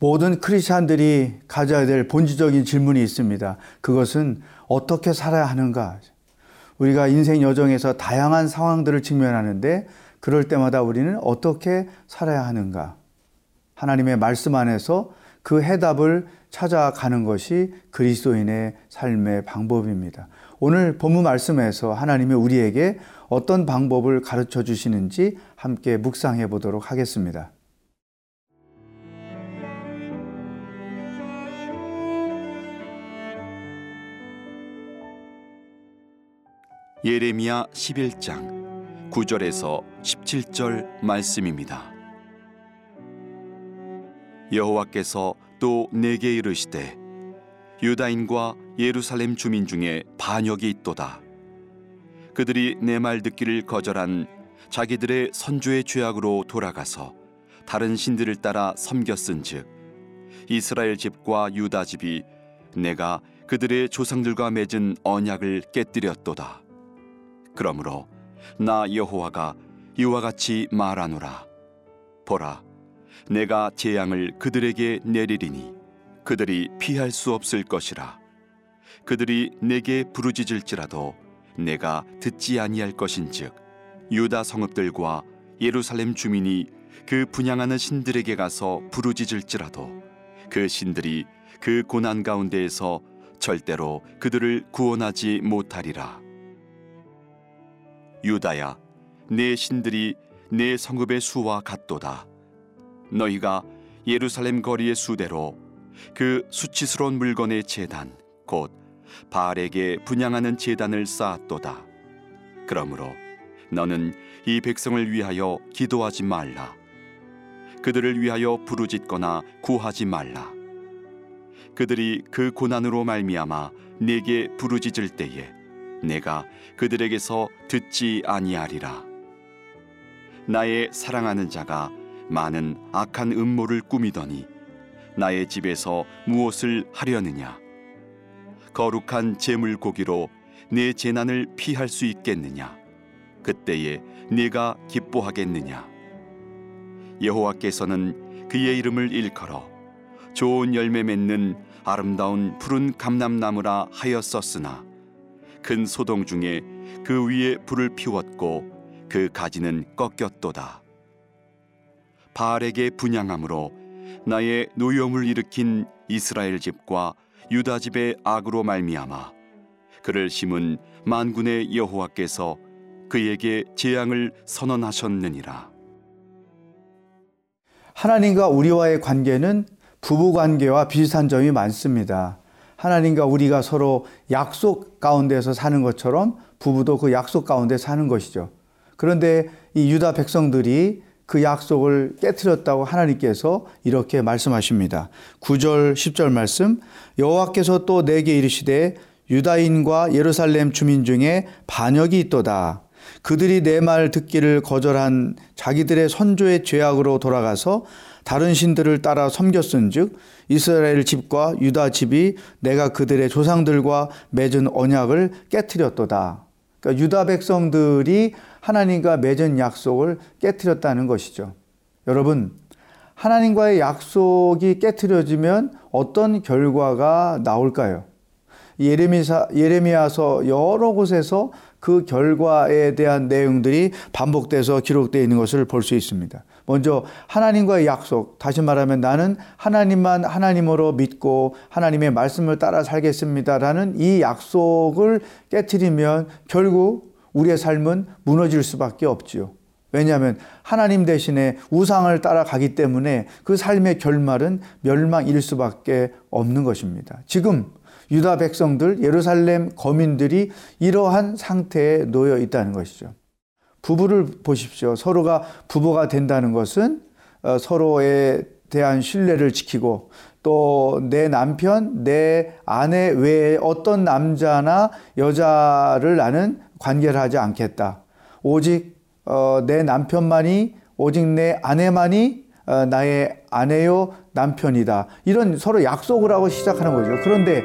모든 크리스찬들이 가져야 될 본질적인 질문이 있습니다. 그것은 어떻게 살아야 하는가? 우리가 인생 여정에서 다양한 상황들을 직면하는데 그럴 때마다 우리는 어떻게 살아야 하는가? 하나님의 말씀 안에서 그 해답을 찾아가는 것이 그리스도인의 삶의 방법입니다. 오늘 본문 말씀에서 하나님이 우리에게 어떤 방법을 가르쳐 주시는지 함께 묵상해 보도록 하겠습니다. 예레미야 11장 9절에서 17절 말씀입니다. 여호와께서 또 내게 이르시되 유다인과 예루살렘 주민 중에 반역이 있도다. 그들이 내 말 듣기를 거절한 자기들의 선조의 죄악으로 돌아가서 다른 신들을 따라 섬겼은즉 이스라엘 집과 유다 집이 내가 그들의 조상들과 맺은 언약을 깨뜨렸도다. 그러므로 나 여호와가 이와 같이 말하노라. 보라, 내가 재앙을 그들에게 내리리니 그들이 피할 수 없을 것이라. 그들이 내게 부르짖을지라도 내가 듣지 아니할 것인즉 유다 성읍들과 예루살렘 주민이 그 분양하는 신들에게 가서 부르짖을지라도 그 신들이 그 고난 가운데에서 절대로 그들을 구원하지 못하리라. 유다야, 내 신들이 내 성읍의 수와 같도다. 너희가 예루살렘 거리의 수대로 그 수치스러운 물건의 재단 곧 바알에게 분양하는 재단을 쌓았도다. 그러므로 너는 이 백성을 위하여 기도하지 말라. 그들을 위하여 부르짖거나 구하지 말라. 그들이 그 고난으로 말미암아 내게 부르짖을 때에 내가 그들에게서 듣지 아니하리라. 나의 사랑하는 자가 많은 악한 음모를 꾸미더니 나의 집에서 무엇을 하려느냐? 거룩한 제물 고기로 내 재난을 피할 수 있겠느냐? 그때에 네가 기뻐하겠느냐? 여호와께서는 그의 이름을 일컬어 좋은 열매 맺는 아름다운 푸른 감람나무라 하였었으나 큰 소동 중에 그 위에 불을 피웠고 그 가지는 꺾였도다. 바알에게 분양함으로 나의 노염을 일으킨 이스라엘 집과 유다 집의 악으로 말미암아 그를 심은 만군의 여호와께서 그에게 재앙을 선언하셨느니라. 하나님과 우리와의 관계는 부부 관계와 비슷한 점이 많습니다. 하나님과 우리가 서로 약속 가운데서 사는 것처럼 부부도 그 약속 가운데 사는 것이죠. 그런데 이 유다 백성들이 그 약속을 깨뜨렸다고 하나님께서 이렇게 말씀하십니다. 9절 10절 말씀 여호와께서 또 내게 이르시되 유다인과 예루살렘 주민 중에 반역이 있도다. 그들이 내 말 듣기를 거절한 자기들의 선조의 죄악으로 돌아가서 다른 신들을 따라 섬겼은즉 이스라엘 집과 유다 집이 내가 그들의 조상들과 맺은 언약을 깨뜨렸도다. 그러니까 유다 백성들이 하나님과 맺은 약속을 깨뜨렸다는 것이죠. 여러분, 하나님과의 약속이 깨뜨려지면 어떤 결과가 나올까요? 예레미사, 예레미야서 여러 곳에서 그 결과에 대한 내용들이 반복돼서 기록되어 있는 것을 볼 수 있습니다. 먼저 하나님과의 약속, 다시 말하면 나는 하나님만 하나님으로 믿고 하나님의 말씀을 따라 살겠습니다라는 이 약속을 깨뜨리면 결국 우리의 삶은 무너질 수밖에 없지요. 왜냐하면 하나님 대신에 우상을 따라가기 때문에 그 삶의 결말은 멸망일 수밖에 없는 것입니다. 지금 유다 백성들, 예루살렘 거민들이 이러한 상태에 놓여 있다는 것이죠. 부부를 보십시오. 서로가 부부가 된다는 것은 어, 서로에 대한 신뢰를 지키고 또 내 남편, 내 아내 외에 어떤 남자나 여자를 나는 관계를 하지 않겠다. 오직 어, 내 남편만이 오직 내 아내만이 어, 나의 아내요 남편이다. 이런 서로 약속을 하고 시작하는 거죠. 그런데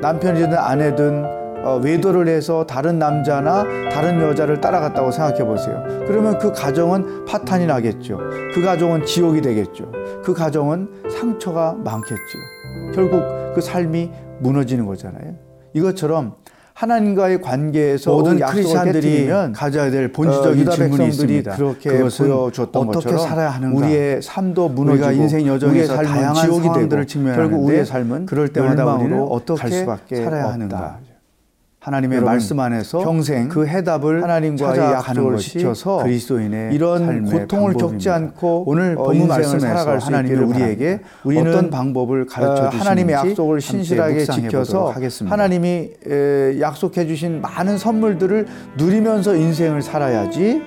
남편이든 아내든 어, 외도를 해서 다른 남자나 다른 여자를 따라갔다고 생각해 보세요. 그러면 그 가정은 파탄이 나겠죠. 그 가정은 지옥이 되겠죠. 그 가정은 상처가 많겠죠. 결국 그 삶이 무너지는 거잖아요. 이것처럼 하나님과의 관계에서 모든 크리스천들이 가져야 될 본질적인 어, 질문이 있습니다. 그렇게 보여줬던 어떻게 것처럼 살아야 하는가? 우리의 삶도 무너지고 인생 여정에서 다양한 지옥이 되고 결국 우리의 삶은 그럴 때마다 우리는 어떻게 살아야 하는가? 하나님의 말씀 안에서 평생 그 해답을 하나님과의 약속을 지켜서 그리스도인의 이런 고통을 겪지 않고 오늘 어, 본문 말씀에 살아갈 수 있기를 우리에게 우리는 어떤 방법을 가르쳐 주시는지 하나님의 약속을 신실하게 지켜서 하겠습니다. 하나님이 약속해 주신 많은 선물들을 누리면서 인생을 살아야지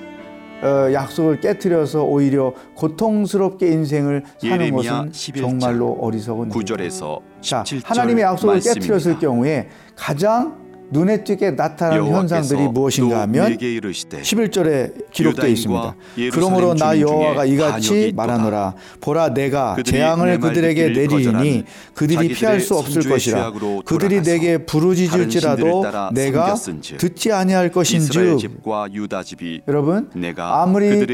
어, 약속을 깨뜨려서 오히려 고통스럽게 인생을 사는 것은 정말로 어리석은 9절에서 17절 하나님의 약속을 깨뜨렸을 경우에 가장 눈에 띄게 나타나는 현상들이 무엇인가 하면 11절에 기록되어 있습니다. 그러므로 나 여호와가 이같이 말하노라. 보라 내가 재앙을 그들에게 내리니 그들이 피할 수 없을 것이라. 그들이 내게 부르짖을지라도 내가 듣지 아니할 것인즉. 여러분 아무리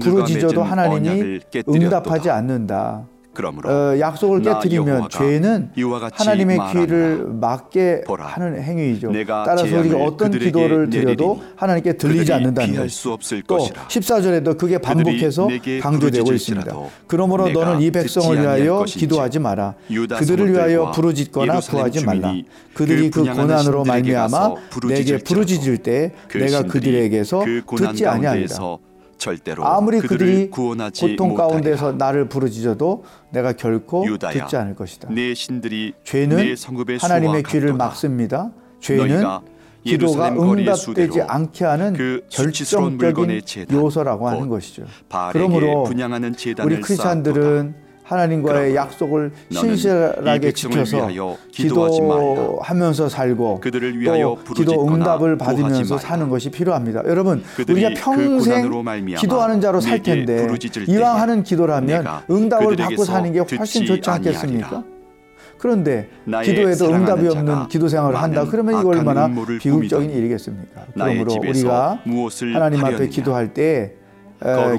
부르짖어도 하나님이 응답하지 않는다. 어, 약속을 깨뜨리면 죄는 하나님의 귀를 막게. 하는 행위이죠. 따라서 우리가 어떤 기도를 드려도 하나님께 들리지 않는다는 것또 14절에도 그게 반복해서 강조되고 있습니다. 그러므로 너는 이 백성을 위하여 기도하지 마라. 그들을 위하여 부르짖거나 구하지 말라. 그들이 그, 그 고난으로 말미암아 내게 부르짖을 때 내가 그들에게서 듣지 아니하리라. 절대로 아무리 그들이 고통 가운데서 나를 부르짖어도 내가 결코 유다야, 듣지 않을 것이다. 내 신들이 죄는 내 하나님의 귀를 막습니다. 죄는 기도가 응답되지 않게 하는 그 결정적인 요소라고 하는 것이죠. 그러므로 우리 크리스천들은 하나님과의 약속을 신실하게 지켜서 기도하면서 살고 또 기도 응답을 받으면서 사는 것이 필요합니다. 여러분 우리가 그 평생 기도하는 자로 살 텐데 이왕 하는 기도라면 응답을 받고 사는 게 훨씬 좋지 않겠습니까? 그런데 기도에도 응답이 없는 기도 생활을 한다. 그러면 이거 얼마나 비극적인 일이겠습니까? 그러므로 우리가 하나님 앞에 기도할 때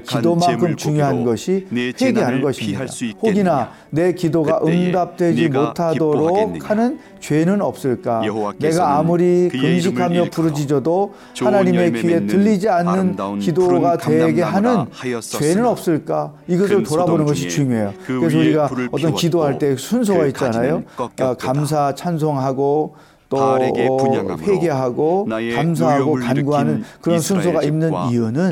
기도만큼 중요한 것이 회개하는 것입니다. 혹이나 내 기도가 응답되지 못하도록 하는 죄는 없을까? 내가 아무리 금식하며 부르짖어도 하나님의 귀에 들리지 않는 기도가 되게 하는 죄는 없을까? 이것을 돌아보는 것이 중요해요. 그 그래서 우리가 어떤 기도할 때 순서가 그 있잖아요. 아, 감사, 찬송하고 또 회개하고 감사하고 간구하는 그런 순서가 있는 이유는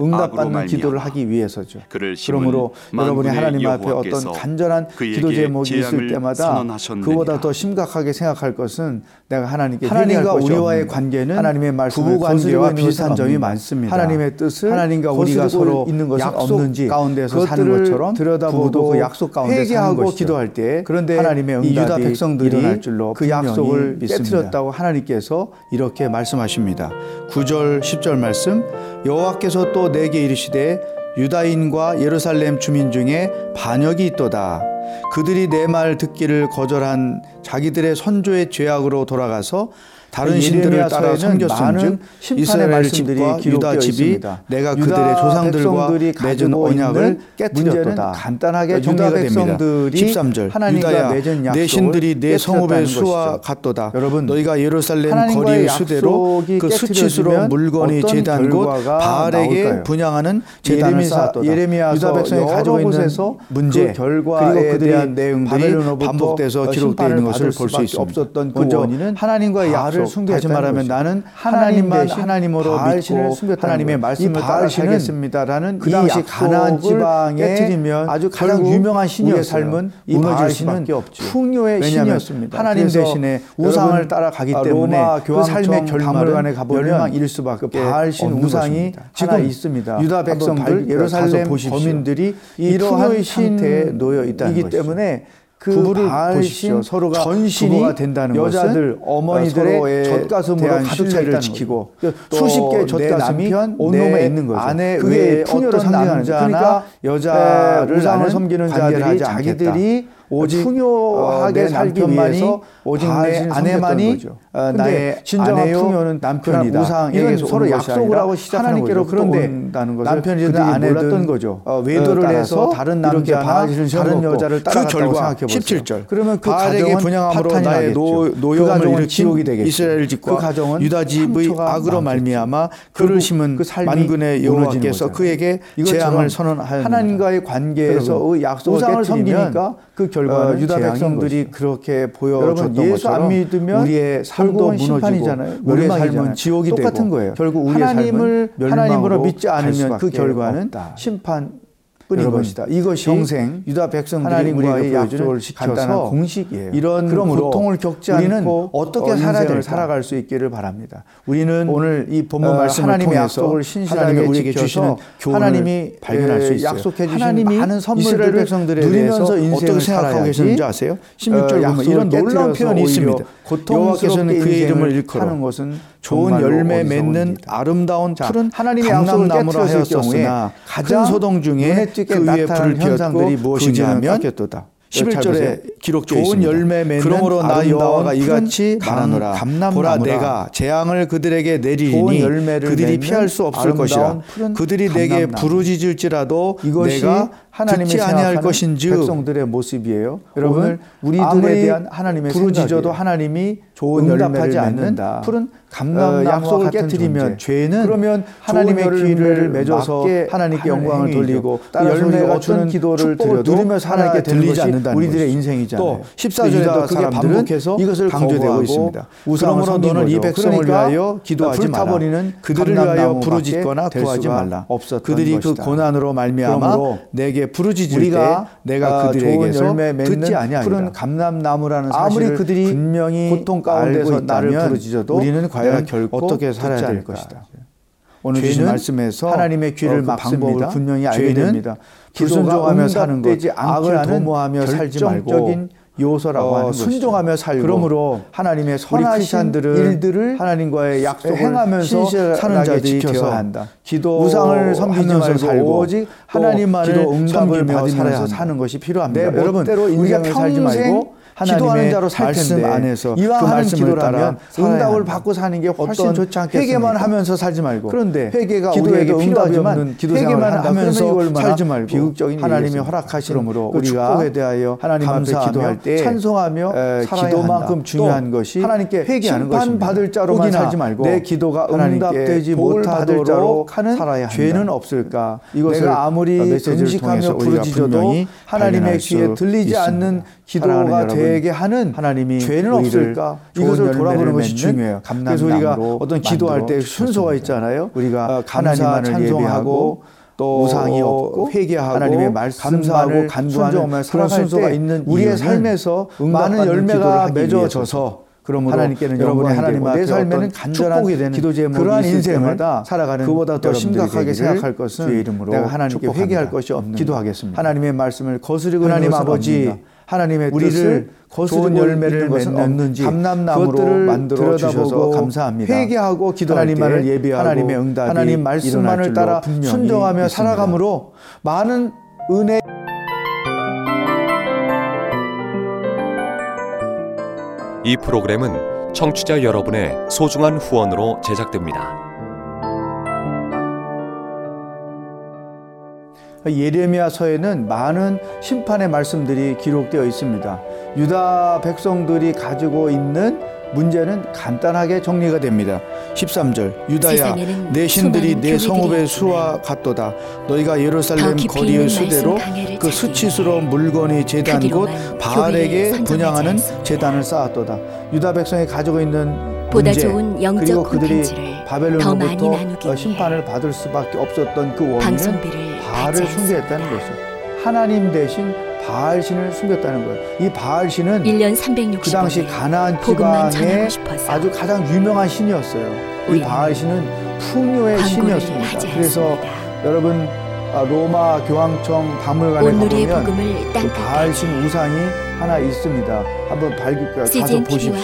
응답받는 기도를 하기 위해서죠. 그러므로 여러분이 하나님 앞에 어떤 간절한 기도 제목이 있을 때마다 그보다 더 심각하게 생각할 것은 내가 하나님께 하나님과 우리와의 관계는 하나님의 말씀 부부 관계와 비슷한 점이 많습니다. 하나님의 뜻을 하나님과 우리가 서로 있는 것은 없는지 가운데서 사는 것처럼 들여다보고 그 약속 가운데 회개하고 기도할 때 그런데 하나님의 응답이 유다 백성들이 그 약속을 깨뜨렸다고 하나님께서 이렇게 말씀하십니다. 9절 10절 말씀 여호와께서 또 내게 이르시되 유다인과 예루살렘 주민 중에 반역이 있도다. 그들이 내 말 듣기를 거절한 자기들의 선조의 죄악으로 돌아가서 다른 신들을 따라 섬겼음즉 이스라엘 집과 유다 집이 내가 그들의 조상들과 맺은 언약을 깨뜨렸도다. 간단하게 정리가 됩니다. 13절 유다야 내 신들이 내 성읍의 수와 같도다. 여러분 너희가 예루살렘 거리의 수대로 그 수치스러운 물건이 제단 곳 바알에게 분양하는 제단을 쌓았도다. 유다 백성이 가지고 있는 문제 그 그리고 그들의 내용들이 반복돼서 기록되어 있는 것을 볼 수 있습니다. 없었던 그 원인은 하나님과의 약속 다시 말하면 나는 하나님만 하나님으로 믿고 하나님의 말씀을 따르겠습니다라는 그 당시 가나안 지방에 깨뜨리면 아주 가장 유명한 신이었어요. 삶은 무너질 수밖에 없죠. 풍요의 신이었습니다. 하나님 대신에 우상을 따라가기 때문에 그 삶의 결말에 가보면 일 수밖에 그 바알 신 우상이 지금 있습니다. 유다 백성들 예루살렘 거민들이 이러한 상태에 놓여 있다는 것이죠. 때문에 그 부부를 보십시오. 서로가 전신이 된다는 여자들 어머니들의 젖가슴으로 가득 차를 지키고 수십 개 젖가슴이 온몸에 있는 거죠. 아내 그게 풍요를 상징하는 그러니까 여자를 우상을 섬기는 자들이 자기들이 오직 풍요하게 어, 내 살기 위해서 오직 내 바알신을 아내만이. 어, 나의 진정한 아내요 풍요는 남편이다. 우상에게서 이런 서로 약속을 하고 시작하는 거죠. 그런데 남편이든 아내든 거죠. 어, 외도를 따라서 해서 다른 남자나 다른 여자를 그 따라갔다고 결과 생각해 보세요. 17절 그러면 그 가정은 분양함으로 나의. 노, 그 노여움을 가정은 일으킨 지옥이 되겠죠. 이스라엘 집과 그 가정은 유다 집의 악으로. 말미암아 그를 심은 그 만군의 여호와께서. 그에게 재앙을 선언하였느니라 하나님과의 관계에서의 약속을 깨뜨리면 그 결과는 어, 유다 백성들이 것이죠. 그렇게 보여줬던 여러분 예수 안 것처럼 믿으면 우리의 삶도 심판이잖아요. 우리의. 삶은 지옥이 똑같은 되고 거예요. 결국 우리의 하나님을 하나님으로 믿지 갈 않으면 그 결과는 없다. 심판 뿐인 것이다. 이것이 평생 유다 백성들이 우리에게 약속을 간단한 공식이에요. 이런 그러므로 고통을 겪지 않고 어떻게 어, 살아야? 살아갈 수 있기를 바랍니다. 우리는 오늘 이 본문 어, 말씀을 하나님의 통해서 약속을 신실하게 우리에게 주시는 하나님이 발견할 수 에, 있어요. 약속해 주신 하나님이 많은 이스라엘 백성들에 누리면서 대해서 인생을 어떻게 생각하고. 계시는지 아세요? 16절 어, 약속을 이런 놀라운 표현이 있습니다. 고통스럽게 그의 이름을 일컬어 것은 좋은 열매 맺는. 아름다운 자, 푸른 하나님의 약속을 경우에 하였었으나 가장 큰 소동 중에 그 위에 불을 피웠고 그 깎였도다. 잘 11절에 기록되어 좋은 있습니다. 열매 맺는 그러므로 나 여호와가 이같이 감- 말하노라. 보라 내가 재앙을 그들에게 내리니 그들이 피할 수 없을 것이라 그들이 내게. 부르짖을지라도 이것이 내가 하나님의 듣지 아니할 것인즉 백성들의 모습이에요. 여러분, 우리들에 대한 하나님의 부르짖어도. 하나님이 좋은 응답하지 않는다. 푸른 어, 감람나무와 약속을 같은 깨뜨리면. 죄는 그러면 하나님의 귀를 맺어서 하나님께 영광을. 돌리고 열매가 주는 어떤 기도를 드려도 누리면서 하나님께 들리지 것이 않는다는 우리들의. 인생이잖아요. 또 14절에도 유다 그게 반복해서 이것을 강조되고 있습니다. 섬긴 너는 이. 백성을 그러니까 위하여 기도하지 마라. 불타버리는 그들을 위하여 부르짖거나 될 구하지 말라. 없었던 그들이 그. 고난으로 말미암아 그러 부르짖을 우리가 때 내가 아, 그들에게서 좋은 열매 맺는 듣지 아니하리라. 푸른 감람나무라는 아무리 사실을 그들이 분명히 고통 가운데서 나를 부르짖어도 우리는 과연 결코 어떻게 살아야 될 것이다. 오늘 주신 말씀에서 하나님의 귀를 어, 그 막습니다. 분명히 알게 죄는 됩니다. 불순종하며 사는 것, 악을 도모하며 살지 말고 요소라고 어, 하는 것이죠. 순종하며 살고 그러므로 하나님의 선하신 일들을 하나님과의 약속을 행하면서 사는 자들이 지켜서 되어야 한다. 기도 우상을 섬기지 말고 살고 오직 또 하나님만을 기도 응답을 받으면서. 사는 것이 필요합니다. 내 여러분 우리가 인생을 살지 평생 말고 하는 하나님의 자로 살 말씀 텐데 안에서 이왕 그 하는 기도라면 응답을. 받고 사는 게 훨씬 좋지 않겠습니까? 회개만 하면서 살지 말고 그런데 회개가 기도에도 우리에게 응답이 필요하지만 없는 기도 생활을. 하면서 살지 말고 비극적인 하나님이? 허락하신 그러므로 그 우리가 축복에 대하여 하나님 앞에 기도할 때 찬송하며 에, 기도만큼. 중요한 또 것이 하나님께 회개하는 것입니다. 받을 자로만 살지 말고 내 기도가 응답되지 못하도록 하는 살아야. 죄는 없을까? 이것을 내가 아무리 금식하며 우리가 부르짖어도 하나님의 귀에 수 들리지 있습니다. 않는 기도가 여 되게 하는 하나님이 죄는 없을까? 이것을 돌아보는 것이 중요해요. 그래서 우리가 어떤 기도할 때 순서가. 있잖아요. 우리가 감사 찬송하고 찬송하고 또 우상이 없고 회개하고 하나님의 감사하고 간구하는 그런 순서가 때 있는 우리의 삶에서 많은 열매가 맺어져서 그러므로 하나님께는 여러분의 하나님 앞에 내 삶에는 간절한 축복이 되는 기도 그러한 인생을 살아가는 그보다 더 심각하게 생각할 것은 주의 이름으로 내가 하나님께. 회개할 것이 없는 기도하겠습니다. 하나님의 말씀을 거스르고 하나님 아버지? 하나님의 우리를 좋은 열매를 맺는 없는지 감람나무로 만들어 주셔서 감사합니다. 회개하고 기도할 하나님만을 때 예비하고 하나님의 응답이 하나님 말씀만을 따라 순종하며 믿습니다. 살아감으로 많은 은혜 이 프로그램은 청취자 여러분의 소중한 후원으로 제작됩니다. 예레미야서에는 많은 심판의 말씀들이 기록되어 있습니다. 유다 백성들이 가지고 있는 문제는 간단하게 정리가 됩니다. 13절 유다야 내 신들이 내 성읍의 수와 같도다 너희가 예루살렘 거리의 수대로 그 수치스러운 물건이 제단 곧 바알에게 분양하는. 제단을 쌓았도다 유다 백성이 가지고 있는 보다 문제, 좋은 영적 그리고 그들이 바벨론으로부터 심판을 받을 수밖에 없었던 그 원인은 바알을 숭배했다는. 것이죠. 하나님 대신 바알 신을 숨겼다는 거예요. 이 바알 신은 1년 365일 그 당시 가나안 지방의 아주 가장 유명한 신이었어요. 이 바알 신은 풍요의 신이었습니다. 그래서. 여러분 아, 로마 교황청 박물관에 가보면 그 바알 신 우상이 하나 있습니다. 한번 발기 가서 보십시오.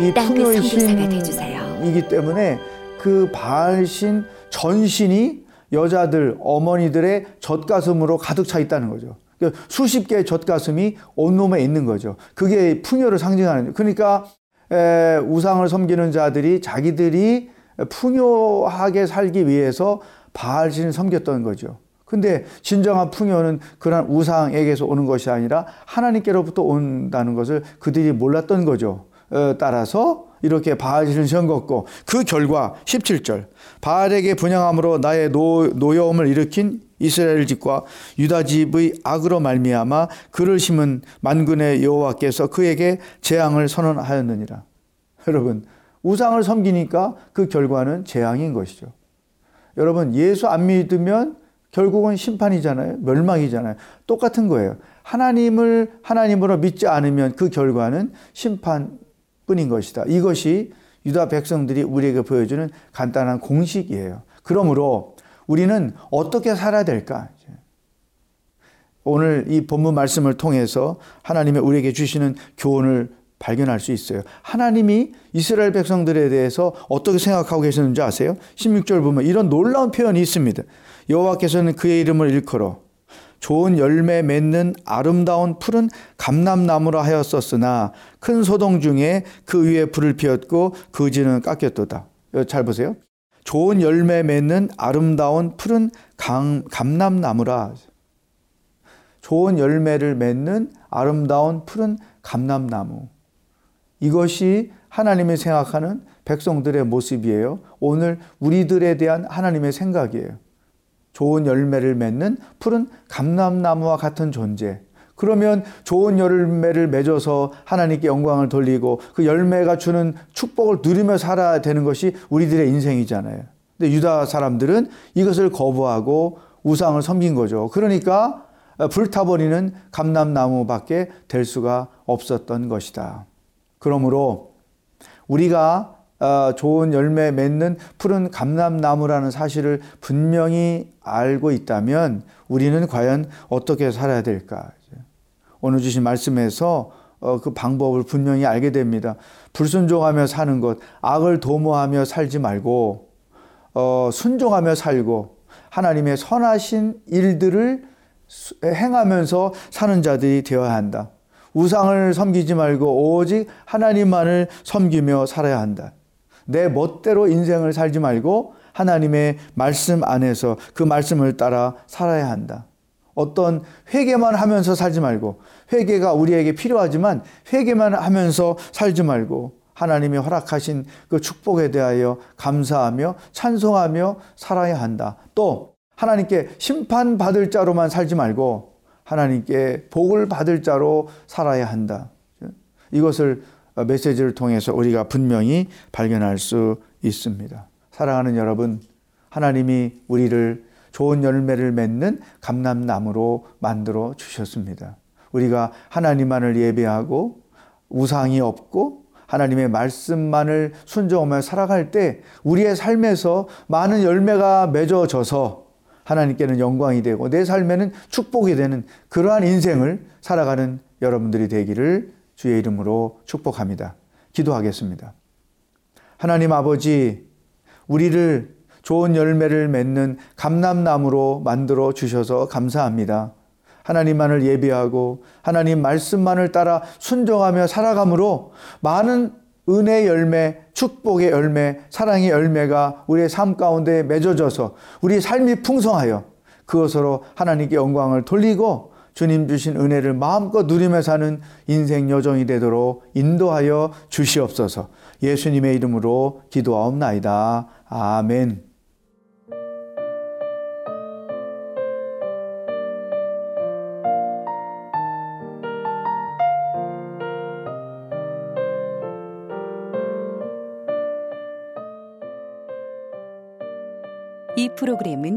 이 풍요의. 신이기 때문에 그 바알 신 전신이 여자들 어머니들의 젖가슴으로 가득 차 있다는 거죠. 그러니까 수십 개의 젖가슴이 온몸에 있는 거죠. 그게 풍요를 상징하는. 그러니까 에, 우상을 섬기는 자들이 자기들이 풍요하게 살기 위해서 바알 신을 섬겼던 거죠. 근데 진정한 풍요는 그런 우상에게서 오는 것이 아니라 하나님께로부터 온다는 것을 그들이 몰랐던 거죠. 어, 따라서 이렇게 바알신을 섬겼고 그 결과 17절 바알에게 분양함으로 나의 노, 노여움을 일으킨 이스라엘 집과 유다 집의 악으로 말미암아 그를 심은 만군의 여호와께서 그에게 재앙을 선언하였느니라. 여러분 우상을 섬기니까 그 결과는 재앙인 것이죠. 여러분 예수 안 믿으면 결국은 심판이잖아요. 멸망이잖아요. 똑같은 거예요. 하나님을 하나님으로 믿지 않으면 그 결과는 심판 뿐인 것이다. 이것이 유다 백성들이 우리에게 보여주는 간단한 공식이에요. 그러므로 우리는 어떻게 살아야 될까? 오늘 이 본문 말씀을 통해서 하나님의 우리에게 주시는 교훈을 발견할 수 있어요. 하나님이 이스라엘 백성들에 대해서 어떻게 생각하고 계셨는지 아세요? 16절 보면 이런 놀라운 표현이 있습니다. 여호와께서는 그의 이름을 일컬어 좋은 열매 맺는 아름다운 푸른 감람나무라 하였었으나 큰 소동 중에 그 위에 불을 피웠고 그 지는 깎였도다. 잘 보세요. 좋은 열매 맺는 아름다운 푸른 감, 감람나무라. 좋은 열매를 맺는 아름다운 푸른 감람나무. 이것이 하나님이 생각하는 백성들의 모습이에요. 오늘 우리들에 대한 하나님의 생각이에요. 좋은 열매를 맺는 푸른 감람나무와 같은 존재. 그러면 좋은 열매를 맺어서 하나님께 영광을 돌리고 그 열매가 주는 축복을 누리며 살아야 되는 것이 우리들의 인생이잖아요. 근데 유다 사람들은 이것을 거부하고 우상을 섬긴 거죠. 그러니까 불타버리는 감람나무밖에 될 수가 없었던 것이다. 그러므로 우리가 어, 좋은 열매 맺는 푸른 감람나무라는 사실을 분명히 알고 있다면 우리는 과연 어떻게 살아야 될까? 오늘 주신 말씀에서 어, 그 방법을 분명히 알게 됩니다. 불순종하며 사는 것, 악을 도모하며 살지 말고 어, 순종하며 살고 하나님의 선하신 일들을 행하면서 사는 자들이 되어야 한다. 우상을 섬기지 말고 오직 하나님만을 섬기며 살아야 한다. 내 멋대로 인생을 살지 말고 하나님의 말씀 안에서 그 말씀을 따라 살아야 한다. 어떤 회개만 하면서 살지 말고 회개가 우리에게 필요하지만 회개만 하면서 살지 말고 하나님이 허락하신 그 축복에 대하여 감사하며 찬송하며 살아야 한다. 또 하나님께 심판받을 자로만 살지 말고 하나님께 복을 받을 자로 살아야 한다. 이것을 메시지를 통해서 우리가 분명히 발견할 수 있습니다. 사랑하는 여러분, 하나님이 우리를 좋은 열매를 맺는 감람나무로 만들어 주셨습니다. 우리가 하나님만을 예배하고 우상이 없고 하나님의 말씀만을 순종하며 살아갈 때 우리의 삶에서 많은 열매가 맺어져서 하나님께는 영광이 되고 내 삶에는 축복이 되는 그러한 인생을 살아가는 여러분들이 되기를 주의 이름으로 축복합니다. 기도하겠습니다. 하나님 아버지, 우리를 좋은 열매를 맺는 감람나무로 만들어 주셔서 감사합니다. 하나님만을 예배하고 하나님 말씀만을 따라 순종하며 살아감으로 많은 은혜 열매, 축복의 열매, 사랑의 열매가 우리의 삶 가운데 맺어져서 우리 삶이 풍성하여 그것으로 하나님께 영광을 돌리고 주님 주신 은혜를 마음껏 누리며 사는 인생 여정이 되도록 인도하여 주시옵소서. 예수님의 이름으로 기도하옵나이다. 아멘. 이 프로그램은